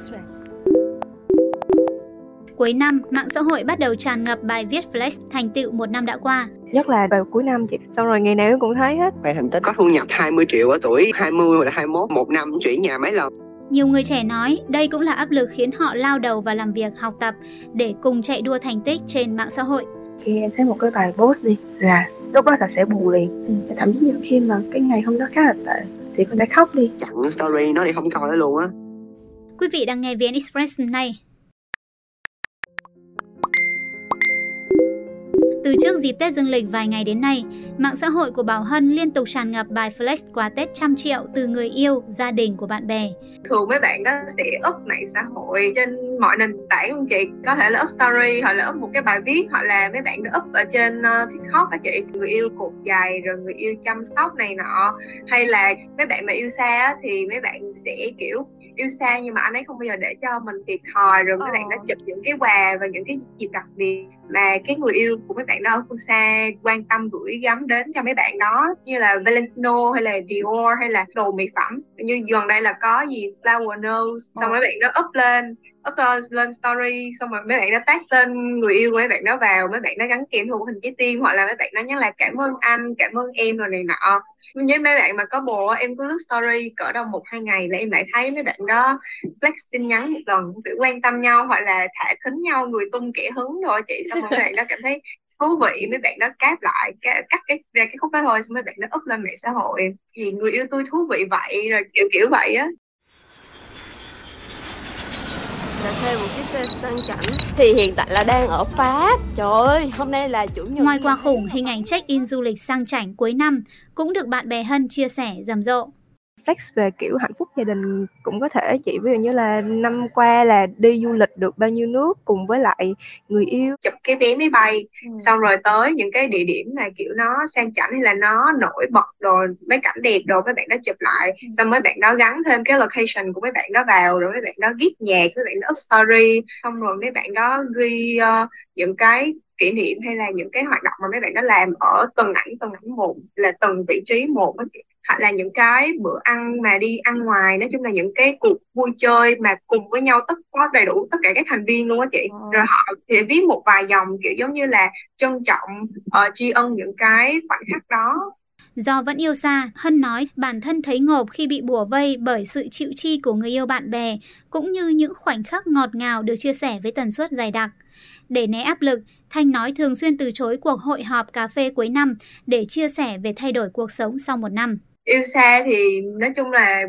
Express. Cuối năm, mạng xã hội bắt đầu tràn ngập bài viết flex thành tựu một năm đã qua. nhất là vào cuối năm chị xong rồi ngày nào em cũng thấy hết khoe thành tích có thu nhập 20 triệu ở tuổi 20 hoặc là 21 một năm chuyển nhà mấy lần Nhiều người trẻ nói đây cũng là áp lực khiến họ lao đầu vào làm việc, học tập để cùng chạy đua thành tích trên mạng xã hội. khi em thấy một cái bài post đi là lúc đó là sẽ buồn liền ừ. thậm chí nhiều khi mà cái ngày hôm đó khá là tệ thì con sẽ khóc đi chặn story nó đi không coi nữa luôn á Quý vị đang nghe VN Express này. Từ trước dịp Tết Dương lịch vài ngày đến nay, mạng xã hội của Bảo Hân liên tục tràn ngập bài flex quà Tết trăm triệu từ người yêu, gia đình của bạn bè. thường mấy bạn đó sẽ up mạng xã hội trên mọi nền tảng không chị? Có thể là up story hoặc là up một cái bài viết hoặc là mấy bạn đó up ở trên uh, tiktok á chị. Người yêu cột dài rồi người yêu chăm sóc này nọ. Hay là mấy bạn mà yêu xa á, thì mấy bạn sẽ kiểu yêu xa nhưng mà anh ấy không bao giờ để cho mình thiệt thòi. Rồi mấy bạn đó chụp những cái quà và những cái dịp đặc biệt mà cái người yêu của mấy bạn đó ở phương xa quan tâm gửi gắm đến cho mấy bạn đó như là Valentino hay là Dior hay là đồ mỹ phẩm. Như gần đây là có gì flower nose xong mấy bạn đó up lên up lên story xong rồi mấy bạn đó tag tên người yêu của mấy bạn đó vào mấy bạn đó gắn kèm một hình trái tim hoặc là mấy bạn đó nhắn là cảm ơn anh cảm ơn em rồi này nọ. Với mấy bạn mà có bồ em cứ lướt story cỡ đâu một hai ngày là em lại thấy mấy bạn đó flex tin nhắn một lần kiểu quan tâm nhau hoặc là thả thính nhau người tung kẻ hứng rồi chị. Xong rồi mấy bạn đó cảm thấy thú vị mấy bạn đó cáp lại cắt cái ra cái khúc đó thôi xong mấy bạn đó up lên mạng xã hội. Thì người yêu tôi thú vị vậy rồi kiểu kiểu vậy á. Là thuê một chiếc xe sang chảnh. Thì hiện tại là đang ở Pháp. Trời ơi hôm nay là chủ nhật Ngoài quà khủng, hình ảnh check-in du lịch sang chảnh cuối năm cũng được bạn bè Hân chia sẻ rầm rộ. Flex về kiểu hạnh phúc gia đình cũng có thể chị ví dụ như là năm qua là đi du lịch được bao nhiêu nước cùng với lại người yêu. Chụp cái vé máy bay xong rồi tới những cái địa điểm là kiểu nó sang chảnh hay là nó nổi bật rồi mấy cảnh đẹp rồi mấy bạn đó chụp lại. Xong mấy bạn đó gắn thêm cái location của mấy bạn đó vào rồi mấy bạn đó viết nhạc mấy bạn đó up story. Xong rồi mấy bạn đó ghi ờ, những cái kỷ niệm hay là những cái hoạt động mà mấy bạn đó làm ở từng ảnh từng ảnh một là từng vị trí một á chị. Hoặc là những cái bữa ăn mà đi ăn ngoài nói chung là những cái cuộc vui chơi mà cùng với nhau tất có đầy đủ tất cả các thành viên luôn á chị rồi họ thì viết một vài dòng kiểu giống như là trân trọng uh, tri ân những cái khoảnh khắc đó Do vẫn yêu xa, Hân nói bản thân thấy ngộp khi bị bùa vây bởi sự chịu chi của người yêu bạn bè, cũng như những khoảnh khắc ngọt ngào được chia sẻ với tần suất dày đặc. Để né áp lực, Thanh nói thường xuyên từ chối cuộc hội họp cà phê cuối năm để chia sẻ về thay đổi cuộc sống sau một năm. Yêu xa thì nói chung là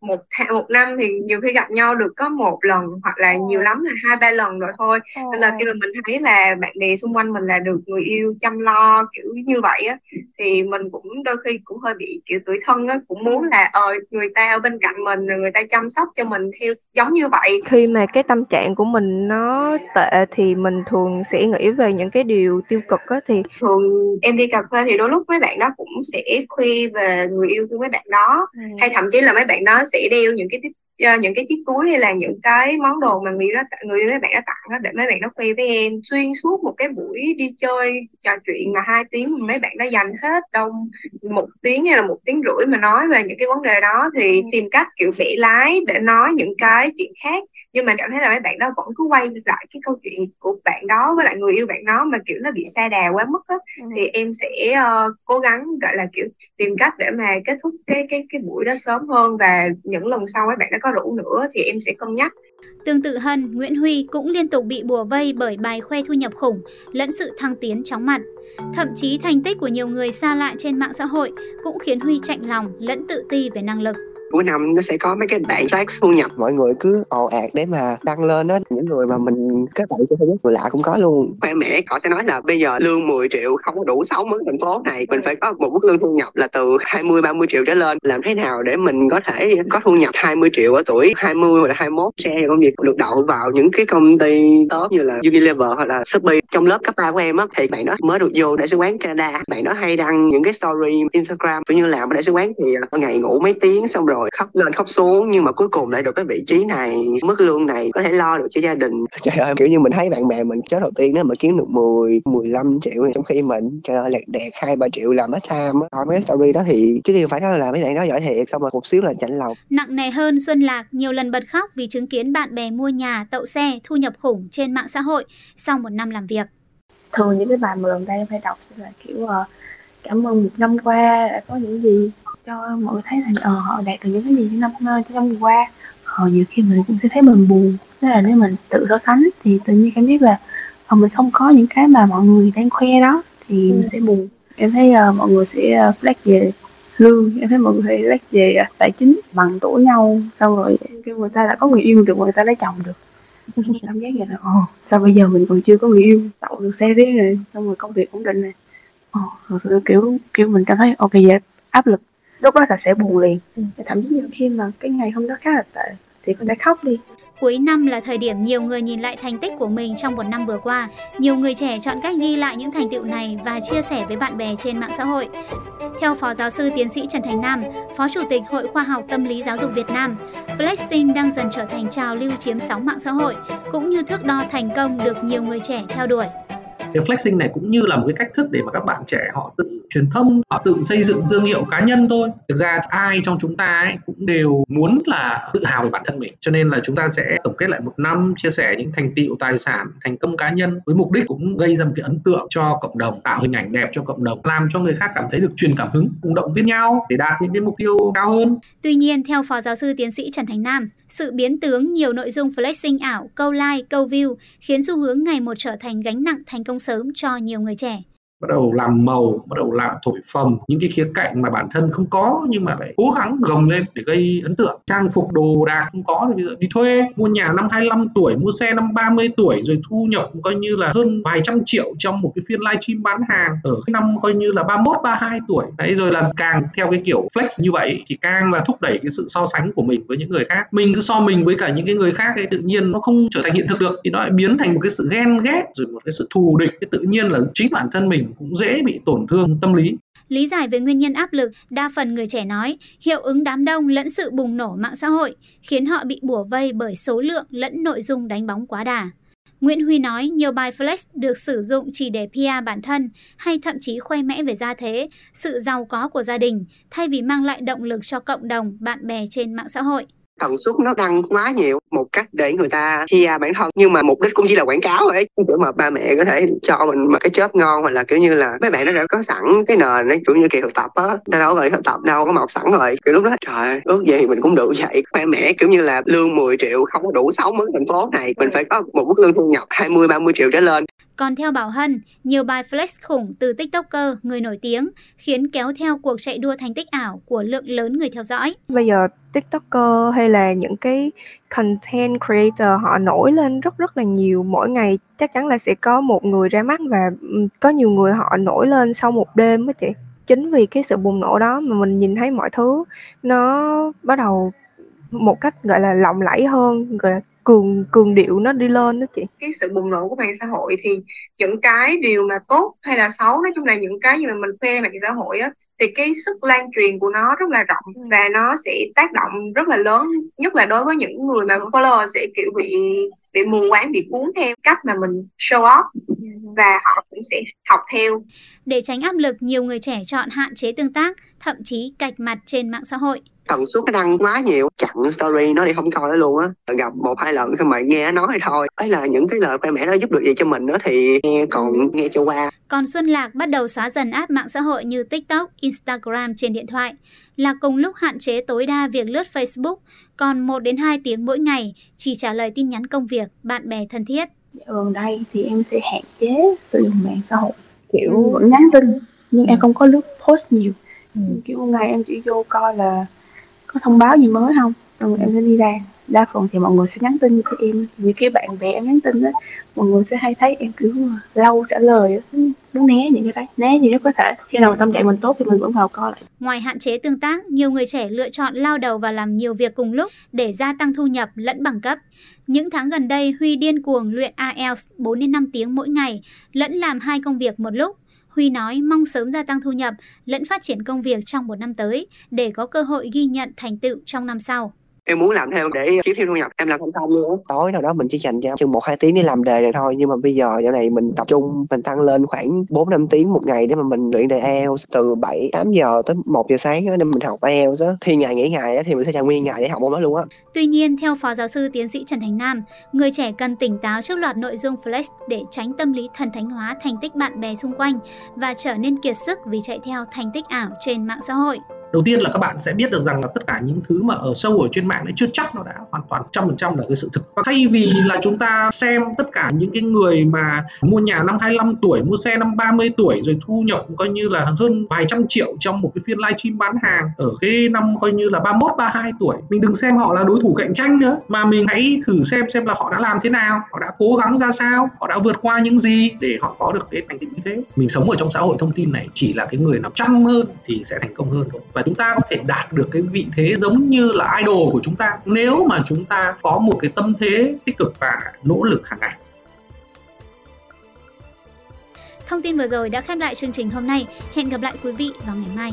một tháng một năm thì nhiều khi gặp nhau được có một lần hoặc là nhiều lắm là hai ba lần rồi thôi. Nên là khi mà mình thấy là bạn bè xung quanh mình là được người yêu chăm lo kiểu như vậy á thì mình cũng đôi khi cũng hơi bị kiểu tuổi thân á cũng muốn là ờ người ta ở bên cạnh mình rồi người ta chăm sóc cho mình theo giống như vậy. Khi mà cái tâm trạng của mình nó tệ thì mình thường sẽ nghĩ về những cái điều tiêu cực á thì thường em đi cà phê thì đôi lúc mấy bạn đó cũng sẽ khuya về người yêu của mấy bạn đó. Hay thậm chí là mấy bạn đó sẽ đeo những cái những cái chiếc túi hay là những cái món đồ mà người đó người mấy bạn đó tặng đó để mấy bạn đó khoe với em. Xuyên suốt một cái buổi đi chơi trò chuyện mà hai tiếng mấy bạn đó dành hết đông một tiếng hay là một tiếng rưỡi mà nói về những cái vấn đề đó thì tìm cách kiểu bẻ lái để nói những cái chuyện khác. Nhưng mà cảm thấy là mấy bạn đó vẫn cứ quay lại cái câu chuyện của bạn đó với lại người yêu bạn đó mà kiểu nó bị sa đà quá mức á. Thì em sẽ ờ, cố gắng gọi là kiểu tìm cách để mà kết thúc cái cái cái buổi đó sớm hơn. Và những lần sau mấy bạn đó có rủ nữa thì em sẽ cân nhắc Tương tự Hân, Nguyễn Huy cũng liên tục bị bùa vây bởi bài khoe thu nhập khủng lẫn sự thăng tiến chóng mặt. Thậm chí thành tích của nhiều người xa lạ trên mạng xã hội cũng khiến Huy chạnh lòng lẫn tự ti về năng lực. cuối năm nó sẽ có mấy cái bạn flex thu nhập mọi người cứ ồ ạt để mà đăng lên đó những người mà mình kết bạn trên Facebook người lạ cũng có luôn. Khoe mẽ họ sẽ nói là bây giờ lương 10 triệu không có đủ sống ở thành phố này mình phải có một mức lương thu nhập là từ 20 30 triệu trở lên. Làm thế nào để mình có thể có thu nhập 20 triệu ở tuổi 20 hoặc là 21 share công việc được đậu vào những cái công ty top như là Unilever hoặc là Shopee. Trong lớp cấp ba của em á thì bạn đó mới được vô đại sứ quán Canada. Bạn đó hay đăng những cái story Instagram kiểu như làm ở đại sứ quán thì ngày ngủ mấy tiếng xong rồi khóc lên khóc xuống nhưng mà cuối cùng lại được cái vị trí này mức lương này có thể lo được cho gia đình. Trời ơi kiểu như mình thấy bạn bè mình chết đầu tiên đó mà kiếm được 10 15 triệu trong khi mình ơi lẹt đẹt hai ba triệu làm hết time á. Coi mấy story đó thì chứ tiên phải nói là mấy bạn đó giỏi thiệt xong rồi một xíu là chạnh lòng. Nặng nề hơn Xuân Lạc nhiều lần bật khóc vì chứng kiến bạn bè mua nhà tậu xe thu nhập khủng trên mạng xã hội sau một năm làm việc. Thường những cái bài mà gần đây em hay đọc sẽ là kiểu uh, cảm ơn một năm qua đã có những gì cho mọi người thấy là ờ, họ đạt được những cái gì trong năm trong vừa qua. Họ nhiều khi mình cũng sẽ thấy mình buồn. Tức là nếu mình tự so sánh thì tự nhiên cảm giác là ờ, mình không có những cái mà mọi người đang khoe đó thì ừ. mình sẽ buồn. Em thấy uh, mọi người sẽ uh, flex về lương em thấy mọi người flex về uh, tài chính bằng tuổi nhau xong rồi kêu người ta đã có người yêu được người ta lấy chồng được. Cảm giác vậy là ồ sao bây giờ mình còn chưa có người yêu tạo được xe riêng này xong rồi công việc ổn định này. Ồ thật sự kiểu kiểu mình cảm thấy ok vậy áp lực lúc đó là sẽ buồn liền ừ. thậm chí nhiều khi mà cái ngày hôm đó khá là tệ thì có thể khóc đi Cuối năm là thời điểm nhiều người nhìn lại thành tích của mình trong một năm vừa qua. Nhiều người trẻ chọn cách ghi lại những thành tựu này và chia sẻ với bạn bè trên mạng xã hội. Theo Phó Giáo sư Tiến sĩ Trần Thành Nam, Phó Chủ tịch Hội Khoa học Tâm lý Giáo dục Việt Nam, Flexing đang dần trở thành trào lưu chiếm sóng mạng xã hội, cũng như thước đo thành công được nhiều người trẻ theo đuổi cái flexing này cũng như là một cái cách thức để mà các bạn trẻ họ tự truyền thông, họ tự xây dựng thương hiệu cá nhân thôi. Thực ra ai trong chúng ta ấy cũng đều muốn là tự hào về bản thân mình, cho nên là chúng ta sẽ tổng kết lại một năm, chia sẻ những thành tựu tài sản, thành công cá nhân với mục đích cũng gây ra một cái ấn tượng cho cộng đồng, tạo hình ảnh đẹp cho cộng đồng, làm cho người khác cảm thấy được truyền cảm hứng, cùng động viên nhau để đạt những cái mục tiêu cao hơn. Tuy nhiên, theo phó giáo sư tiến sĩ Trần Thành Nam, sự biến tướng nhiều nội dung flexing ảo, câu like, câu view khiến xu hướng ngày một trở thành gánh nặng thành công sớm cho nhiều người trẻ bắt đầu làm màu, bắt đầu làm thổi phồng những cái khía cạnh mà bản thân không có nhưng mà lại cố gắng gồng lên để gây ấn tượng. Trang phục đồ đạc không có thì bây giờ đi thuê, mua nhà năm 25 tuổi, mua xe năm 30 tuổi rồi thu nhập coi như là hơn vài trăm triệu trong một cái phiên livestream bán hàng ở cái năm coi như là 31 32 tuổi. Đấy, rồi là càng theo cái kiểu flex như vậy thì càng là thúc đẩy cái sự so sánh của mình với những người khác. Mình cứ so mình với cả những cái người khác ấy, tự nhiên nó không trở thành hiện thực được, thì nó lại biến thành một cái sự ghen ghét, rồi một cái sự thù địch. Cái tự nhiên là chính bản thân mình cũng dễ bị tổn thương tâm lý. Lý giải về nguyên nhân áp lực, đa phần người trẻ nói hiệu ứng đám đông lẫn sự bùng nổ mạng xã hội khiến họ bị bủa vây bởi số lượng lẫn nội dung đánh bóng quá đà. Nguyễn Huy nói nhiều bài flex được sử dụng chỉ để PR bản thân hay thậm chí khoe mẽ về gia thế, sự giàu có của gia đình thay vì mang lại động lực cho cộng đồng, bạn bè trên mạng xã hội tần suất nó đăng quá nhiều một cách để người ta chia bản thân. Nhưng mà mục đích cũng chỉ là quảng cáo ấy. Kiểu mà ba mẹ có thể cho mình một cái chớp ngon hoặc là kiểu như là mấy bạn nó đã có sẵn cái nền ấy kiểu như kỳ thực tập á. Nó đâu có thực tập đâu có mọc sẵn rồi. Kiểu lúc đó trời ước gì mình cũng được vậy. Khoe mẹ kiểu như là lương 10 triệu không có đủ sống ở thành phố này. Mình phải có một mức lương thu nhập 20 30 triệu trở lên. Còn theo Bảo Hân, nhiều bài flex khủng từ TikToker, người nổi tiếng, khiến kéo theo cuộc chạy đua thành tích ảo của lượng lớn người theo dõi. Bây giờ TikToker hay là những cái content creator họ nổi lên rất rất là nhiều. Mỗi ngày chắc chắn là sẽ có một người ra mắt và có nhiều người họ nổi lên sau một đêm á chị. Chính vì cái sự bùng nổ đó mà mình nhìn thấy mọi thứ nó bắt đầu một cách, gọi là, lộng lẫy hơn, gọi là, cường cường điệu nó đi lên đó chị. Cái sự bùng nổ của mạng xã hội thì những cái điều mà tốt hay là xấu, nói chung là những cái gì mà mình phê mạng xã hội á thì cái sức lan truyền của nó rất là rộng và nó sẽ tác động rất là lớn nhất là đối với những người mà follower sẽ kiểu bị bị mù quáng bị cuốn theo cách mà mình show off và họ cũng sẽ học theo. Để tránh áp lực, nhiều người trẻ chọn hạn chế tương tác, thậm chí cạch mặt trên mạng xã hội tần suất nó đăng quá nhiều chặn story nó đi không coi nó luôn á gặp một hai lần xong rồi nghe nói thì thôi ấy là những cái lời ba mẹ nó giúp được gì cho mình đó thì nghe còn nghe cho qua còn Xuân Lạc bắt đầu xóa dần app mạng xã hội như TikTok, Instagram trên điện thoại là cùng lúc hạn chế tối đa việc lướt Facebook còn 1 đến 2 tiếng mỗi ngày chỉ trả lời tin nhắn công việc, bạn bè thân thiết. Gần đây thì em sẽ hạn chế sử dụng mạng xã hội kiểu ừ. vẫn nhắn tin nhưng ừ. em không có lướt post nhiều ừ. kiểu một ngày em chỉ vô coi là có thông báo gì mới không? Rồi em sẽ đi ra. Đa phần thì mọi người sẽ nhắn tin cho em. Như cái bạn bè em nhắn tin á mọi người sẽ hay thấy em kiểu lâu trả lời muốn né những cái đấy né gì nhất có thể. Khi nào tâm trạng mình tốt thì mình vẫn vào coi. Lại ngoài hạn chế tương tác nhiều người trẻ lựa chọn lao đầu vào làm nhiều việc cùng lúc để gia tăng thu nhập lẫn bằng cấp. Những tháng gần đây Huy điên cuồng luyện IELTS 4 đến 5 tiếng mỗi ngày lẫn làm hai công việc một lúc Huy nói mong sớm gia tăng thu nhập, lẫn phát triển công việc trong một năm tới để có cơ hội ghi nhận thành tựu trong năm sau em muốn làm thêm để kiếm thêm thu nhập em làm không xong luôn tối nào đó mình chỉ dành cho chừng một hai tiếng để làm đề này thôi nhưng mà bây giờ dạo này mình tập trung mình tăng lên khoảng 4 năm tiếng một ngày để mà mình luyện đề IELTS từ 7 8 giờ tới 1 giờ sáng để mình học IELTS á. Thì ngày nghỉ ngày á thì mình sẽ dành nguyên ngày để học môn đó luôn á. Tuy nhiên, theo Phó Giáo sư Tiến sĩ Trần Thành Nam, người trẻ cần tỉnh táo trước loạt nội dung flex để tránh tâm lý thần thánh hóa thành tích bạn bè xung quanh và trở nên kiệt sức vì chạy theo thành tích ảo trên mạng xã hội đầu tiên là các bạn sẽ biết được rằng là tất cả những thứ mà ở sâu ở trên mạng ấy chưa chắc nó đã hoàn toàn trăm phần trăm là cái sự thực. Và thay vì là chúng ta xem tất cả những cái người mà mua nhà năm 25 tuổi, mua xe năm 30 tuổi rồi thu nhập coi như là hơn vài trăm triệu trong một cái phiên livestream bán hàng ở cái năm coi như là 31 32 tuổi, mình đừng xem họ là đối thủ cạnh tranh nữa, mà mình hãy thử xem xem là họ đã làm thế nào, họ đã cố gắng ra sao, họ đã vượt qua những gì để họ có được cái thành tựu như thế. Mình sống ở trong xã hội thông tin này chỉ là cái người nào chăm hơn thì sẽ thành công hơn thôi. Và chúng ta có thể đạt được cái vị thế giống như là idol của chúng ta nếu mà chúng ta có một cái tâm thế tích cực và nỗ lực hàng ngày Thông tin vừa rồi đã khép lại chương trình hôm nay. Hẹn gặp lại quý vị vào ngày mai.